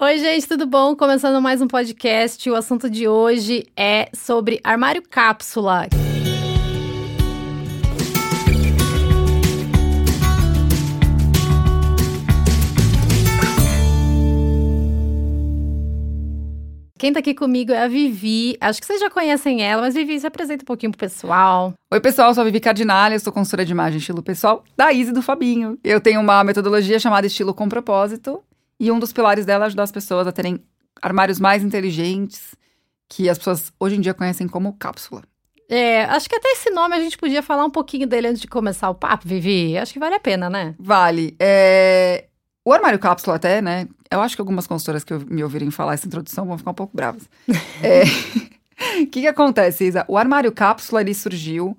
Oi, gente, tudo bom? Começando mais um podcast. O assunto de hoje é sobre armário cápsula. Quem tá aqui comigo é a Vivi. Acho que vocês já conhecem ela, mas Vivi, se apresenta um pouquinho pro pessoal. Oi, pessoal, sou a Vivi Cardinale, eu sou consultora de imagem estilo pessoal da Izzy do Fabinho. Eu tenho uma metodologia chamada Estilo com Propósito, e um dos pilares dela é ajudar as pessoas a terem armários mais inteligentes, que as pessoas hoje em dia conhecem como cápsula. É, acho que até esse nome a gente podia falar um pouquinho dele antes de começar o papo, Vivi. Acho que vale a pena, né? Vale. É... O armário cápsula até, né? Eu acho que algumas consultoras que me ouvirem falar essa introdução vão ficar um pouco bravas. é... O que, que acontece, Isa? O armário cápsula, ele surgiu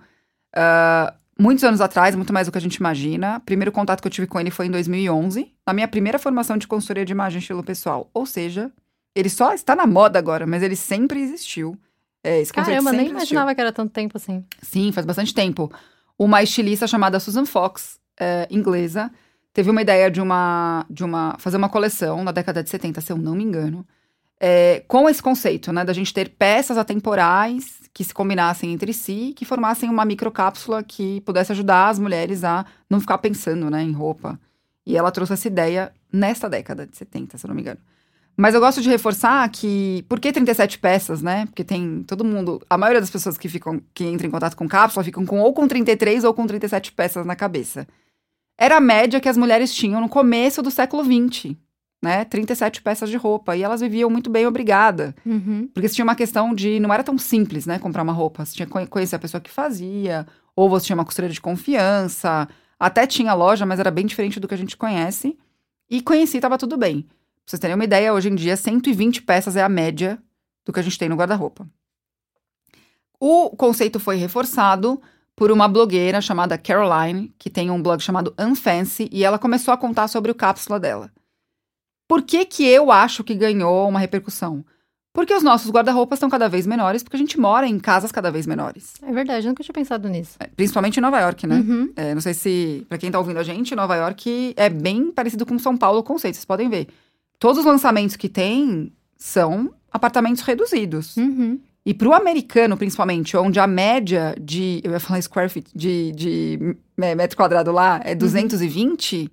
uh, muitos anos atrás, muito mais do que a gente imagina. O primeiro contato que eu tive com ele foi em 2011, na minha primeira formação de consultoria de imagem estilo pessoal. Ou seja, ele só está na moda agora, mas ele sempre existiu. É, esse Caramba, sempre nem existiu. imaginava que era tanto tempo assim. Sim, faz bastante tempo. Uma estilista chamada Susan Fox, é, inglesa, teve uma ideia de uma, de uma fazer uma coleção na década de 70, se eu não me engano, é, com esse conceito, né, da gente ter peças atemporais que se combinassem entre si, que formassem uma microcápsula que pudesse ajudar as mulheres a não ficar pensando, né, em roupa. E ela trouxe essa ideia nesta década de 70, se eu não me engano. Mas eu gosto de reforçar que. Por que 37 peças, né? Porque tem todo mundo. A maioria das pessoas que ficam que entram em contato com cápsula ficam com ou com 33 ou com 37 peças na cabeça. Era a média que as mulheres tinham no começo do século XX, né? 37 peças de roupa. E elas viviam muito bem, obrigada. Uhum. Porque tinha uma questão de. Não era tão simples, né? Comprar uma roupa. Você tinha que conhecer a pessoa que fazia, ou você tinha uma costureira de confiança. Até tinha loja, mas era bem diferente do que a gente conhece. E conheci, tava tudo bem. Pra vocês terem uma ideia, hoje em dia, 120 peças é a média do que a gente tem no guarda-roupa. O conceito foi reforçado por uma blogueira chamada Caroline, que tem um blog chamado Unfancy, e ela começou a contar sobre o cápsula dela. Por que que eu acho que ganhou uma repercussão? Porque os nossos guarda-roupas estão cada vez menores, porque a gente mora em casas cada vez menores. É verdade, eu nunca tinha pensado nisso. É, Principalmente em Nova York, né? Uhum. É, não sei se, pra quem tá ouvindo a gente, Nova York é bem parecido com São Paulo o conceito, vocês podem ver. Todos os lançamentos que tem são apartamentos reduzidos. Uhum. E pro americano, principalmente, onde a média de, eu ia falar square feet, de, de é, metro quadrado lá é 220,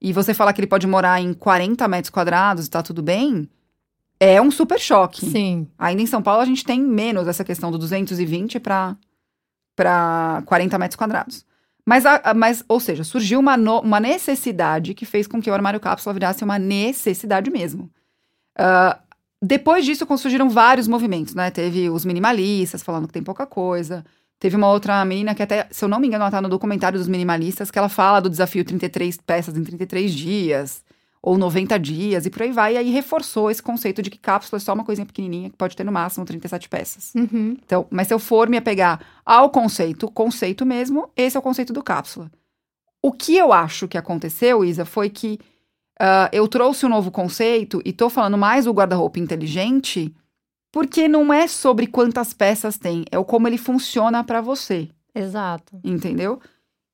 e você fala que ele pode morar em 40 metros quadrados e tá tudo bem, é um super choque. Sim. Ainda em São Paulo, a gente tem menos essa questão do 220 para para 40 metros quadrados. Mas, a- mas, ou seja, surgiu uma, no- uma necessidade que fez com que o armário cápsula virasse uma necessidade mesmo. Ah, depois disso, surgiram vários movimentos, né? Teve os minimalistas falando que tem pouca coisa. Teve uma outra menina que até, se eu não me engano, ela tá no documentário dos minimalistas, que ela fala do desafio 33 peças em 33 dias, ou 90 dias, e por aí vai. E aí reforçou esse conceito de que cápsula é só uma coisinha pequenininha, que pode ter no máximo 37 peças. Uhum. Então, mas se eu for me apegar ao conceito, conceito mesmo, esse é o conceito do cápsula. O que eu acho que aconteceu, Isa, foi que ah, eu trouxe um novo conceito e tô falando mais do guarda-roupa inteligente, porque não é sobre quantas peças tem, é o como ele funciona para você, Exato. entendeu?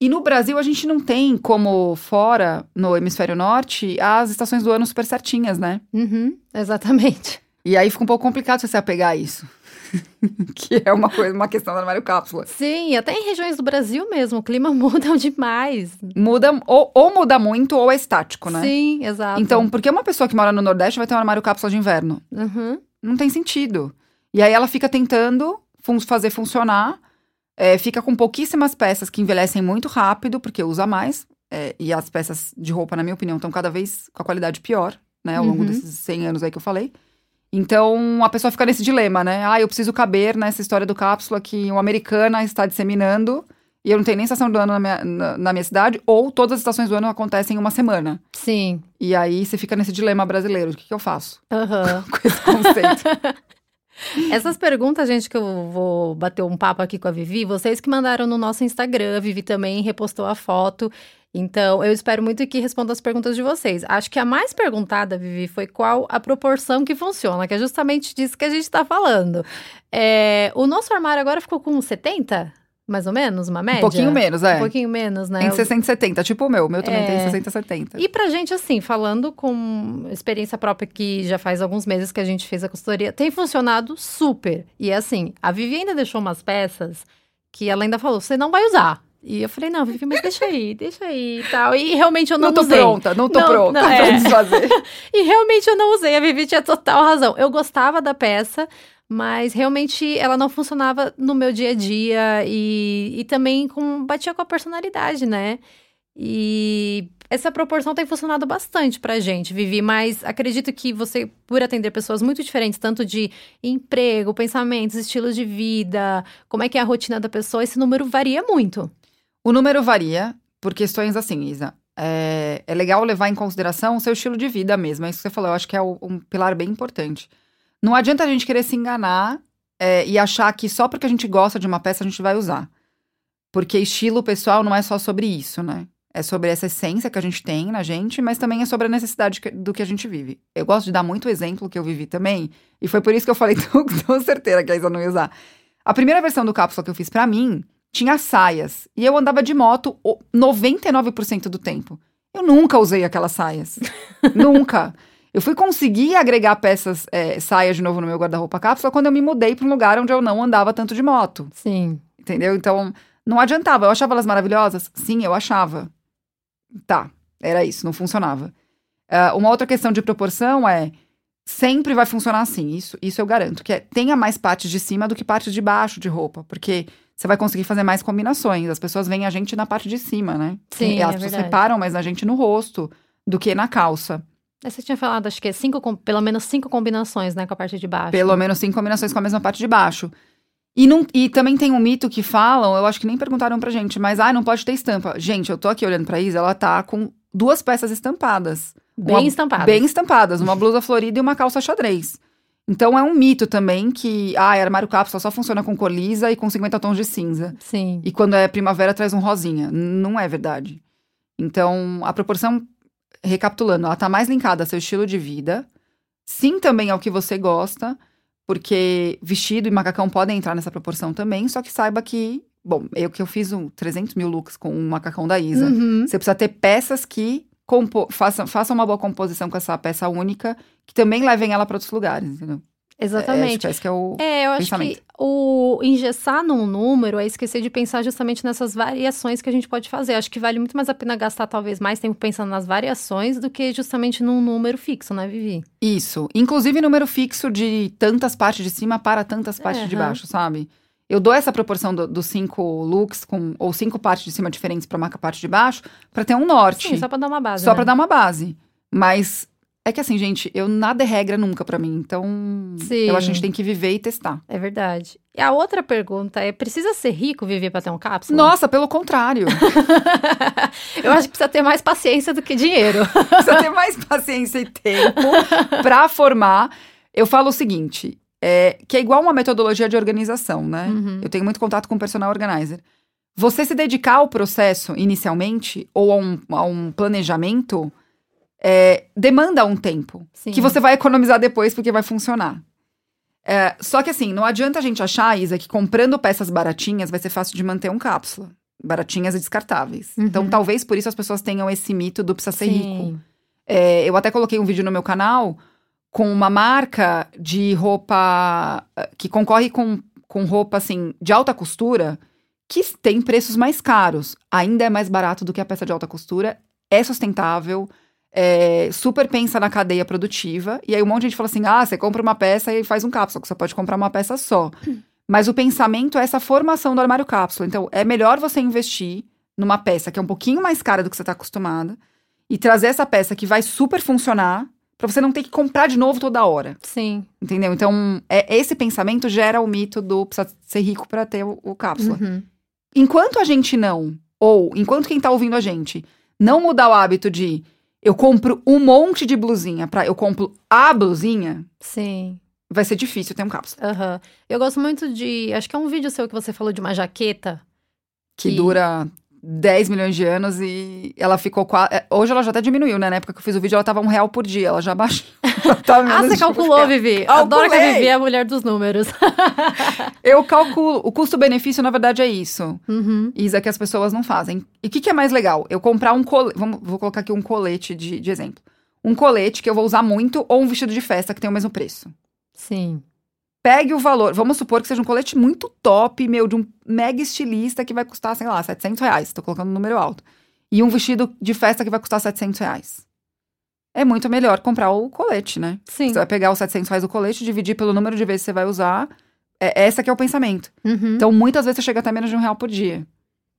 E no Brasil a gente não tem como fora, no hemisfério norte, as estações do ano super certinhas, né? Uhum. Exatamente. E aí fica um pouco complicado você se apegar a isso. que é uma coisa, uma questão do armário cápsula. Sim, até em regiões do Brasil mesmo, o clima muda demais. Muda, ou, ou muda muito, ou é estático, né? Sim, exato. Então, por que uma pessoa que mora no Nordeste vai ter um armário cápsula de inverno? Uhum. Não tem sentido. E aí ela fica tentando fun- fazer funcionar, é, fica com pouquíssimas peças que envelhecem muito rápido, porque usa mais. é, e as peças de roupa, na minha opinião, estão cada vez com a qualidade pior, né? Ao longo Uhum. desses 100 anos aí que eu falei. Então, a pessoa fica nesse dilema, né? Ah, eu preciso caber nessa história do cápsula que uma americana está disseminando e eu não tenho nem estação do ano na minha, na, na minha cidade, ou todas as estações do ano acontecem em uma semana. Sim. E aí você fica nesse dilema brasileiro. O que, que eu faço Aham. com esse conceito? Essas perguntas, gente, que eu vou bater um papo aqui com a Vivi, vocês que mandaram no nosso Instagram, a Vivi também repostou a foto. Então, eu espero muito que responda as perguntas de vocês. Acho que a mais perguntada, Vivi, foi qual a proporção que funciona, que é justamente disso que a gente tá falando. É, o nosso armário agora ficou com 70? Mais ou menos, uma média? Um pouquinho menos, é. Um pouquinho menos, né? Em 60 e 70, tipo o meu. O meu também É. tem 60 e 70. E pra gente, assim, falando com experiência própria que já faz alguns meses que a gente fez a consultoria, tem funcionado super. E assim, a Vivi ainda deixou umas peças que ela ainda falou, você não vai usar. E eu falei, não, Vivi, mas deixa aí, deixa aí e tal. E realmente eu não, Não tô usei. pronta, não tô Não, pronta não, pra é. desfazer. E realmente eu não usei, a Vivi tinha total razão. Eu gostava da peça, mas realmente ela não funcionava no meu dia a dia e, e também com, batia com a personalidade, né? E essa proporção tem funcionado bastante pra gente, Vivi, mas acredito que você, por atender pessoas muito diferentes, tanto de emprego, pensamentos, estilos de vida, como é que é a rotina da pessoa, esse número varia muito. O número varia por questões assim, Isa. É, é legal levar em consideração o seu estilo de vida mesmo. É isso que você falou. Eu acho que é um pilar bem importante. Não adianta a gente querer se enganar é, e achar que só porque a gente gosta de uma peça a gente vai usar. Porque estilo pessoal não é só sobre isso, né? É sobre essa essência que a gente tem na gente, mas também é sobre a necessidade que- do que a gente vive. Eu gosto de dar muito exemplo que eu vivi também, e foi por isso que eu falei tão, tão certeira que a Isa não ia usar. A primeira versão do cápsula que eu fiz pra mim tinha saias, e eu andava de moto o- 99% do tempo. Eu nunca usei aquelas saias. nunca. Eu fui conseguir agregar peças, é, saias de novo no meu guarda-roupa cápsula quando eu me mudei para um lugar onde eu não andava tanto de moto. Sim. Entendeu? Então, não adiantava. Eu achava elas maravilhosas? Sim, eu achava. Tá, era isso, não funcionava. Ah, uma outra questão de proporção é. Sempre vai funcionar assim, isso, isso eu garanto. Que é, tenha mais partes de cima do que partes de baixo de roupa. Porque você vai conseguir fazer mais combinações. As pessoas veem a gente na parte de cima, né? Sim, E As é reparam mais na gente no rosto do que na calça. Aí Você tinha falado, acho que é cinco, pelo menos cinco combinações, né, com a parte de baixo. Pelo menos cinco combinações com a mesma parte de baixo. E, não, e também tem um mito que falam, eu acho que nem perguntaram pra gente, mas ah, não pode ter estampa. Gente, eu tô aqui olhando pra Isa, ela tá com duas peças estampadas. Bem Uma- estampado. Bem estampadas, uma blusa florida e uma calça xadrez. Então é um mito também que, ah, armário cápsula só funciona com cor lisa e com 50 tons de cinza. Sim. E quando é primavera traz um rosinha. Não é verdade. Então, a proporção, recapitulando, ela tá mais linkada ao seu estilo de vida. Sim, também ao que você gosta, porque vestido e macacão podem entrar nessa proporção também, só que saiba que, bom, eu que eu fiz um 300 mil looks com um macacão da Isa. Uhum. Você precisa ter peças que façam, façam uma boa composição com essa peça única, que também levem ela para outros lugares, entendeu? É, Exatamente. que esse que é o. É, eu acho que o engessar num número é esquecer de pensar justamente nessas variações que a gente pode fazer. Acho que vale muito mais a pena gastar talvez mais tempo pensando nas variações do que justamente num número fixo, né, Vivi? Isso. Inclusive número fixo de tantas partes de cima para tantas partes de baixo, sabe? Eu dou essa proporção do- dos cinco looks com ou cinco partes de cima diferentes para uma parte de baixo para ter um norte. Sim, só pra dar uma base. só né? para dar uma base. Mas é que assim, gente, eu nada é regra nunca pra mim. Então, Sim. eu acho que a gente tem que viver e testar. É verdade. E a outra pergunta é: precisa ser rico viver pra ter um cápsula? Nossa, pelo contrário. eu acho que precisa ter mais paciência do que dinheiro. Precisa ter mais paciência e tempo pra formar. Eu falo o seguinte, é, que é igual uma metodologia de organização, né? Uhum. Eu tenho muito contato com o personal organizer. Você se dedicar ao processo inicialmente ou a um, a um planejamento é, demanda um tempo Sim. que você vai economizar depois porque vai funcionar. É, só que assim, não adianta a gente achar, Isa, que comprando peças baratinhas vai ser fácil de manter um cápsula. Baratinhas e descartáveis. Uhum. Então, talvez por isso as pessoas tenham esse mito do precisa ser rico. Sim. É, eu até coloquei um vídeo no meu canal com uma marca de roupa eh, que concorre com, com roupa assim de alta costura que tem preços mais caros. Ainda é mais barato do que a peça de alta costura, é sustentável, é, super pensa na cadeia produtiva. E aí um monte de gente fala assim: ah, você compra uma peça e faz um cápsula, que você pode comprar uma peça só. Mas o pensamento é essa formação do armário cápsula. Então, é melhor você investir numa peça que é um pouquinho mais cara do que você está acostumada e trazer essa peça que vai super funcionar pra você não ter que comprar de novo toda hora, Sim. entendeu? Então, é, esse pensamento gera o mito do precisa ser rico pra ter o, o cápsula. Uhum. Enquanto a gente não, ou enquanto quem tá ouvindo a gente, não mudar o hábito de eu compro um monte de blusinha pra eu compro a blusinha, Sim. vai ser difícil ter um cápsula. Aham. Eu gosto muito de. Acho que é um vídeo seu que você falou de uma jaqueta. Que Que- dura 10 milhões de anos e ela ficou quase. Hoje ela já até diminuiu, né? Na época que eu fiz o vídeo, ela tava um real por dia. Ela já baixou. Ah, você calculou, Vivi. Adoro que a Vivi é a mulher dos números. eu calculo. O custo-benefício, na verdade, é isso. Uhum. Isa, que as pessoas não fazem. E o que, que, é mais legal? Eu comprar um colete. Vamos, vou colocar aqui um colete de, de exemplo. Um colete que eu vou usar muito ou um vestido de festa que tem o mesmo preço. Sim pegue o valor. Vamos supor que seja um colete muito top, meu, de um mega estilista que vai custar, sei lá, 700 reais. Tô colocando um número alto. E um vestido de festa que vai custar 700 reais. É muito melhor comprar o colete, né? Sim. Você vai pegar os 700 reais do colete, dividir pelo número de vezes que você vai usar. É, essa que é o pensamento. Uhum. Então, muitas vezes você chega até menos de um real por dia.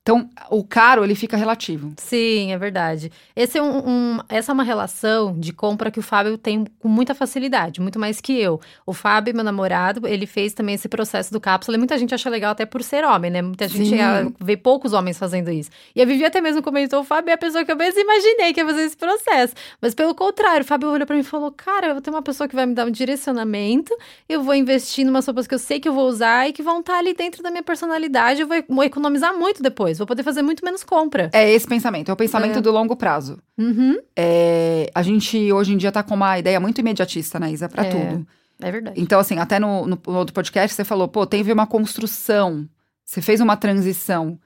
Então, o caro, ele fica relativo. Sim, é verdade. É um, um, essa é uma relação de compra que o Fábio tem com muita facilidade, muito mais que eu. O Fábio, meu namorado, ele fez também esse processo do cápsula e muita gente acha legal até por ser homem, né? Muita gente vê poucos homens fazendo isso. E a Vivi até mesmo comentou, o Fábio é a pessoa que eu mesmo imaginei que ia fazer esse processo. Mas pelo contrário, o Fábio olhou para mim e falou, cara, eu vou ter uma pessoa que vai me dar um direcionamento, eu vou investir em umas roupas que eu sei que eu vou usar e que vão estar ali dentro da minha personalidade, eu vou economizar muito depois vou poder fazer muito menos compra. É esse pensamento, é o pensamento é. do longo prazo. Uhum. É, a gente hoje em dia tá com uma ideia muito imediatista, né, Isa, pra é. tudo. É verdade. Então, assim, até no, no, no outro podcast você falou, pô, teve uma construção, você fez uma transição.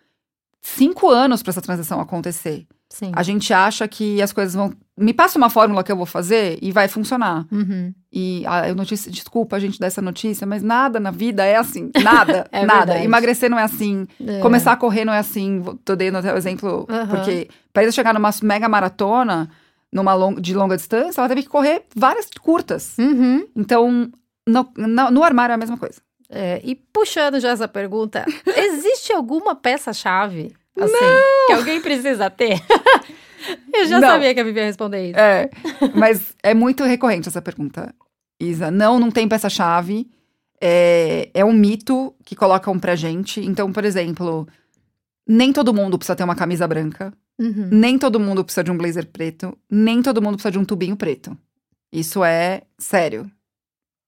Cinco anos para essa transição acontecer. Sim. A gente acha que as coisas vão. Me passa uma fórmula que eu vou fazer e vai funcionar. Uhum. E a eu notícia, desculpa a gente dessa notícia, mas nada na vida é assim. Nada. é nada. Verdade. Emagrecer não é assim. É. Começar a correr não é assim. Tô dando até o exemplo, uhum. porque para ele chegar numa mega maratona, numa long, de longa distância, ela teve que correr várias curtas. Uhum. Então, no, no, no armário é a mesma coisa. É, e puxando já essa pergunta, existe alguma peça-chave Assim, não! que alguém precisa ter. Eu já não. sabia que a Vivi ia responder isso. É, mas é muito recorrente essa pergunta, Isa. Não, não tem peça-chave. É, é um mito que colocam pra gente. Então, por exemplo, nem todo mundo precisa ter uma camisa branca. Uhum. Nem todo mundo precisa de um blazer preto. Nem todo mundo precisa de um tubinho preto. Isso é sério.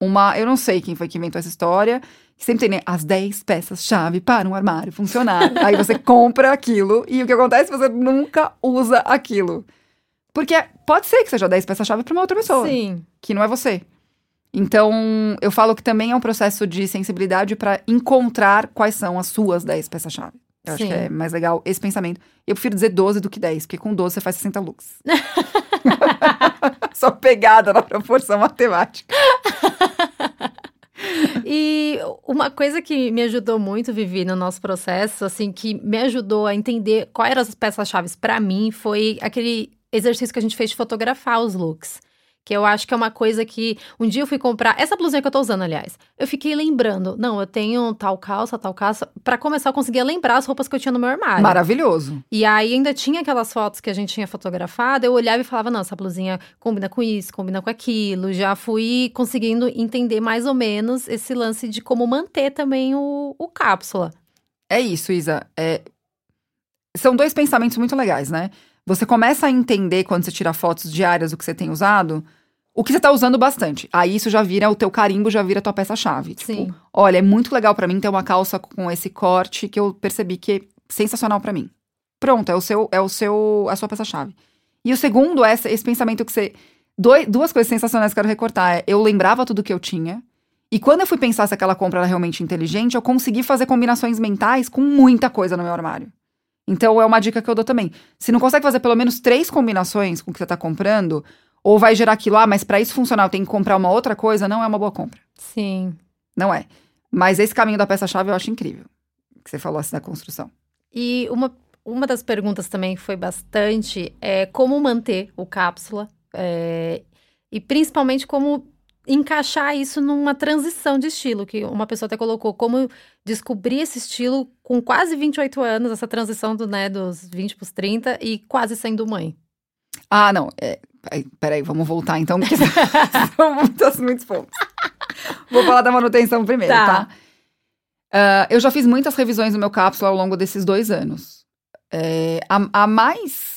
Uma, eu não sei quem foi que inventou essa história. Sempre tem né, as 10 peças-chave para um armário funcionar. Aí você compra aquilo e o que acontece você nunca usa aquilo. Porque pode ser que seja 10 peças-chave para uma outra pessoa. Sim. Que não é você. Então, eu falo que também é um processo de sensibilidade para encontrar quais são as suas 10 peças-chave. Eu Sim. acho que é mais legal esse pensamento. Eu prefiro dizer 12 do que 10, porque com 12 você faz 60 looks. Só pegada na proporção matemática. E uma coisa que me ajudou muito, Vivi, no nosso processo, assim, que me ajudou a entender quais eram as peças-chave para mim, foi aquele exercício que a gente fez de fotografar os looks. Que eu acho que é uma coisa que. Um dia eu fui comprar. Essa blusinha que eu tô usando, aliás. Eu fiquei lembrando. Não, eu tenho tal calça, tal calça. para começar, eu conseguia lembrar as roupas que eu tinha no meu armário. Maravilhoso. E aí ainda tinha aquelas fotos que a gente tinha fotografado. Eu olhava e falava: não, essa blusinha combina com isso, combina com aquilo. Já fui conseguindo entender mais ou menos esse lance de como manter também o, o cápsula. É isso, Isa. É... São dois pensamentos muito legais, né? Você começa a entender quando você tira fotos diárias do que você tem usado, o que você tá usando bastante. Aí isso já vira o teu carimbo, já vira a tua peça-chave. Tipo, Sim. olha, é muito legal para mim ter uma calça com esse corte que eu percebi que é sensacional para mim. Pronto, é o seu, é o seu, a sua peça-chave. E o segundo é esse, esse pensamento que você. Dois, duas coisas sensacionais que eu quero recortar. É, eu lembrava tudo que eu tinha. E quando eu fui pensar se aquela compra era realmente inteligente, eu consegui fazer combinações mentais com muita coisa no meu armário. Então é uma dica que eu dou também. Se não consegue fazer pelo menos três combinações com o que você está comprando, ou vai gerar aquilo, ah, mas para isso funcionar eu tenho que comprar uma outra coisa, não é uma boa compra. Sim. Não é. Mas esse caminho da peça-chave eu acho incrível. Que você falou assim da construção. E uma, uma das perguntas também que foi bastante é como manter o cápsula. É, e principalmente como encaixar isso numa transição de estilo, que uma pessoa até colocou, como descobrir esse estilo com quase 28 anos, essa transição do, né, dos 20 para os 30 e quase sendo mãe. Ah, não. É, peraí, vamos voltar então, porque são muitos, muitos pontos. Vou falar da manutenção primeiro, tá? tá? Uh, eu já fiz muitas revisões no meu cápsula ao longo desses dois anos. É, a, a mais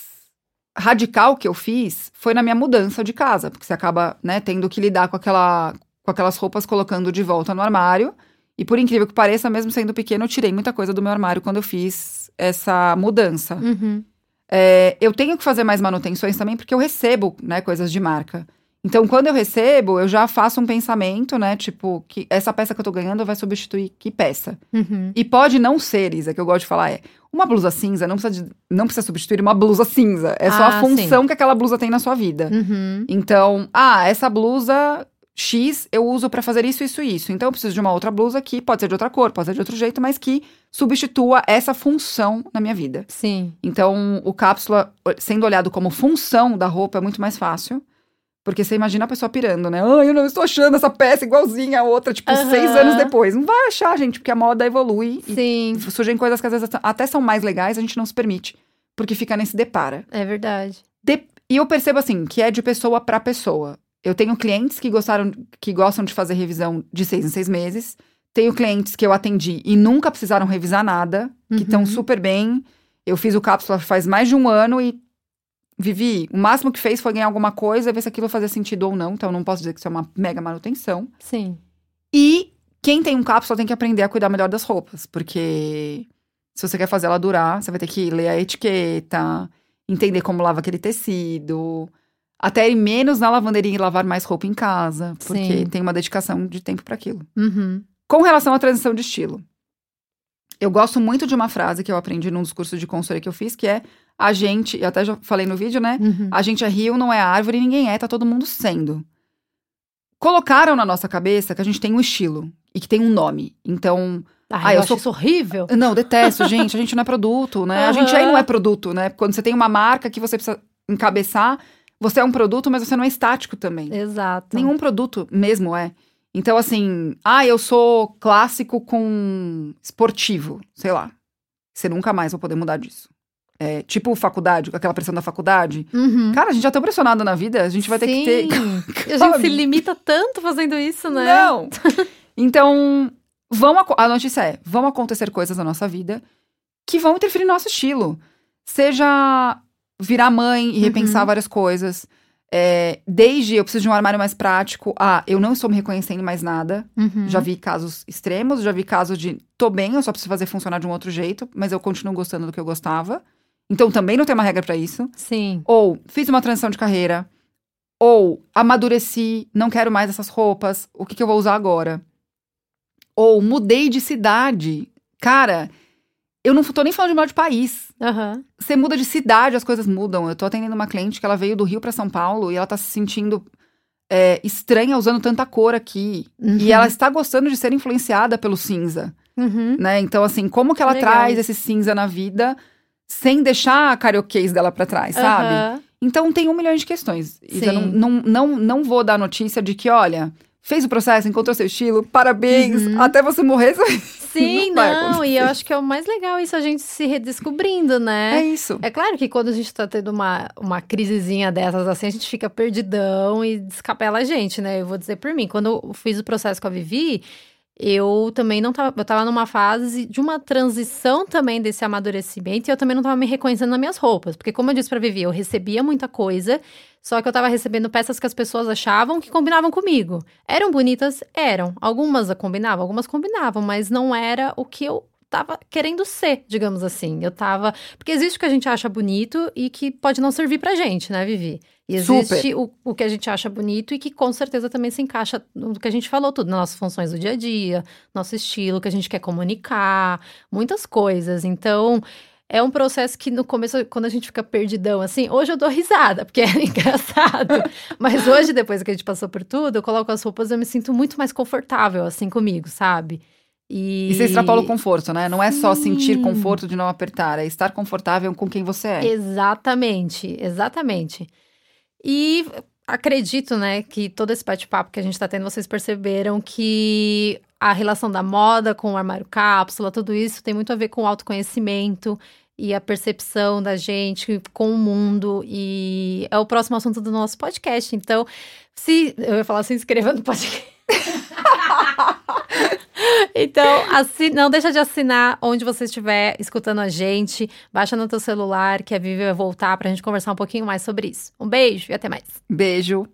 radical que eu fiz foi na minha mudança de casa, porque você acaba, né, tendo que lidar com, aquela, com aquelas roupas colocando de volta no armário. E por incrível que pareça, mesmo sendo pequeno, eu tirei muita coisa do meu armário quando eu fiz essa mudança. Uhum. É, eu tenho que fazer mais manutenções também, porque eu recebo, né, coisas de marca. Então, quando eu recebo, eu já faço um pensamento, né, tipo, que essa peça que eu tô ganhando vai substituir que peça. Uhum. E pode não ser, Isa, que eu gosto de falar, é uma blusa cinza não precisa, de- não precisa substituir uma blusa cinza. É só Ah, a função que aquela blusa tem na sua vida. Uhum. Então, ah, essa blusa X eu uso pra fazer isso, isso e isso. Então, eu preciso de uma outra blusa que pode ser de outra cor, pode ser de outro jeito, mas que substitua essa função na minha vida. Sim. Então, o cápsula, sendo olhado como função da roupa, é muito mais fácil. Porque você imagina a pessoa pirando, né? Ah, eu não estou achando essa peça igualzinha a outra, tipo, Aham. seis anos depois. Não vai achar, gente, porque a moda evolui e Sim, surgem coisas que às vezes até são mais legais, a gente não se permite. Porque fica nesse depara. é verdade. De- E eu percebo assim, que é de pessoa pra pessoa. Eu tenho clientes que gostaram, que gostam de fazer revisão de seis em seis meses. Tenho clientes que eu atendi e nunca precisaram revisar nada, que estão Uhum. super bem. Eu fiz o cápsula faz mais de um ano e vivi. O máximo que fez foi ganhar alguma coisa, ver se aquilo fazia sentido ou não. Então, não posso dizer que isso é uma mega manutenção. Sim. E quem tem um cápsula tem que aprender a cuidar melhor das roupas, porque se você quer fazer ela durar, você vai ter que ler a etiqueta, entender como lava aquele tecido, até ir menos na lavanderia e lavar mais roupa em casa, porque Sim. tem uma dedicação de tempo para aquilo. Uhum. Com relação à transição de estilo, eu gosto muito de uma frase que eu aprendi num dos cursos de consultoria que eu fiz, que é a gente, eu até já falei no vídeo, né? Uhum. A gente é rio, não é árvore, ninguém é, tá todo mundo sendo. Colocaram na nossa cabeça que a gente tem um estilo e que tem um nome. Então, Ai, Ah, eu, eu sou- horrível. não, detesto, gente, a gente não é produto, né? A gente aí não é produto, né? Quando você tem uma marca que você precisa encabeçar, você é um produto, mas você não é estático também. Exato. Nenhum produto mesmo é. Então, assim, ah, eu sou clássico com esportivo, sei lá. Você nunca mais vai poder mudar disso. É, tipo faculdade, aquela pressão da faculdade. Uhum. Cara, a gente já tá pressionado na vida, a gente vai ter que ter. Sim. A gente se limita tanto fazendo isso, né? Não! Então, vão aco- a notícia é: vão acontecer coisas na nossa vida que vão interferir no nosso estilo. Seja virar mãe e repensar Uhum. várias coisas. É, desde eu preciso de um armário mais prático, a eu não estou me reconhecendo mais nada. Uhum. Já vi casos extremos, já vi casos de tô bem, eu só preciso fazer funcionar de um outro jeito, mas eu continuo gostando do que eu gostava. Então também não tem uma regra pra isso. Sim. Ou fiz uma transição de carreira. Ou amadureci, não quero mais essas roupas, o que, que eu vou usar agora? Ou mudei de cidade. Cara, eu não tô nem falando de mudar de país. Aham. Você muda de cidade, as coisas mudam. Eu tô atendendo uma cliente que ela veio do Rio pra São Paulo e ela tá se sentindo é, estranha usando tanta cor aqui. Uhum. E ela está gostando de ser influenciada pelo cinza, Uhum. né? Então, assim, como que ela Legal. traz esse cinza na vida sem deixar a carioquês dela pra trás, sabe? Aham. Então tem um milhão de questões. Isa, não, não, não, não vou dar notícia de que, olha, fez o processo, encontrou seu estilo, parabéns, Uhum. até você morrer. você- Sim, Não não, e eu acho que é o mais legal isso, a gente se redescobrindo, É né? isso. É claro que quando a gente tá tendo uma, uma crisezinha dessas assim, a gente fica perdidão e descapela a gente, né? Eu vou dizer por mim, quando eu fiz o processo com a Vivi, eu também não tava, eu tava numa fase de uma transição também desse amadurecimento e eu também não tava me reconhecendo nas minhas roupas, porque como eu disse pra Vivi, eu recebia muita coisa, só que eu tava recebendo peças que as pessoas achavam que combinavam comigo. Eram bonitas? Eram. Algumas combinavam, algumas combinavam, mas não era o que eu tava querendo ser, digamos assim. Eu tava. Porque existe o que a gente acha bonito e que pode não servir pra gente, né, Vivi? E existe o, o que a gente acha bonito e que com certeza também se encaixa no que a gente falou tudo, nas nossas funções do dia a dia, nosso estilo, que a gente quer comunicar, muitas coisas. Então. É um processo que no começo, quando a gente fica perdidão, assim, hoje eu dou risada, porque é engraçado. Mas hoje, depois que a gente passou por tudo, eu coloco as roupas, eu me sinto muito mais confortável, assim, comigo, sabe? E, E você extrapola o conforto, né? Não é só sentir Sim. conforto de não apertar, é estar confortável com quem você é. Exatamente, exatamente. E acredito, né, que todo esse bate-papo que a gente tá tendo, vocês perceberam que a relação da moda com o armário cápsula, tudo isso tem muito a ver com o autoconhecimento e a percepção da gente com o mundo. E é o próximo assunto do nosso podcast. Então, se. Eu ia falar, se inscreva no podcast. Então, assi- não deixa de assinar onde você estiver escutando a gente. Baixa no teu celular, que a Vivi vai voltar pra gente conversar um pouquinho mais sobre isso. Um beijo e até mais. Beijo.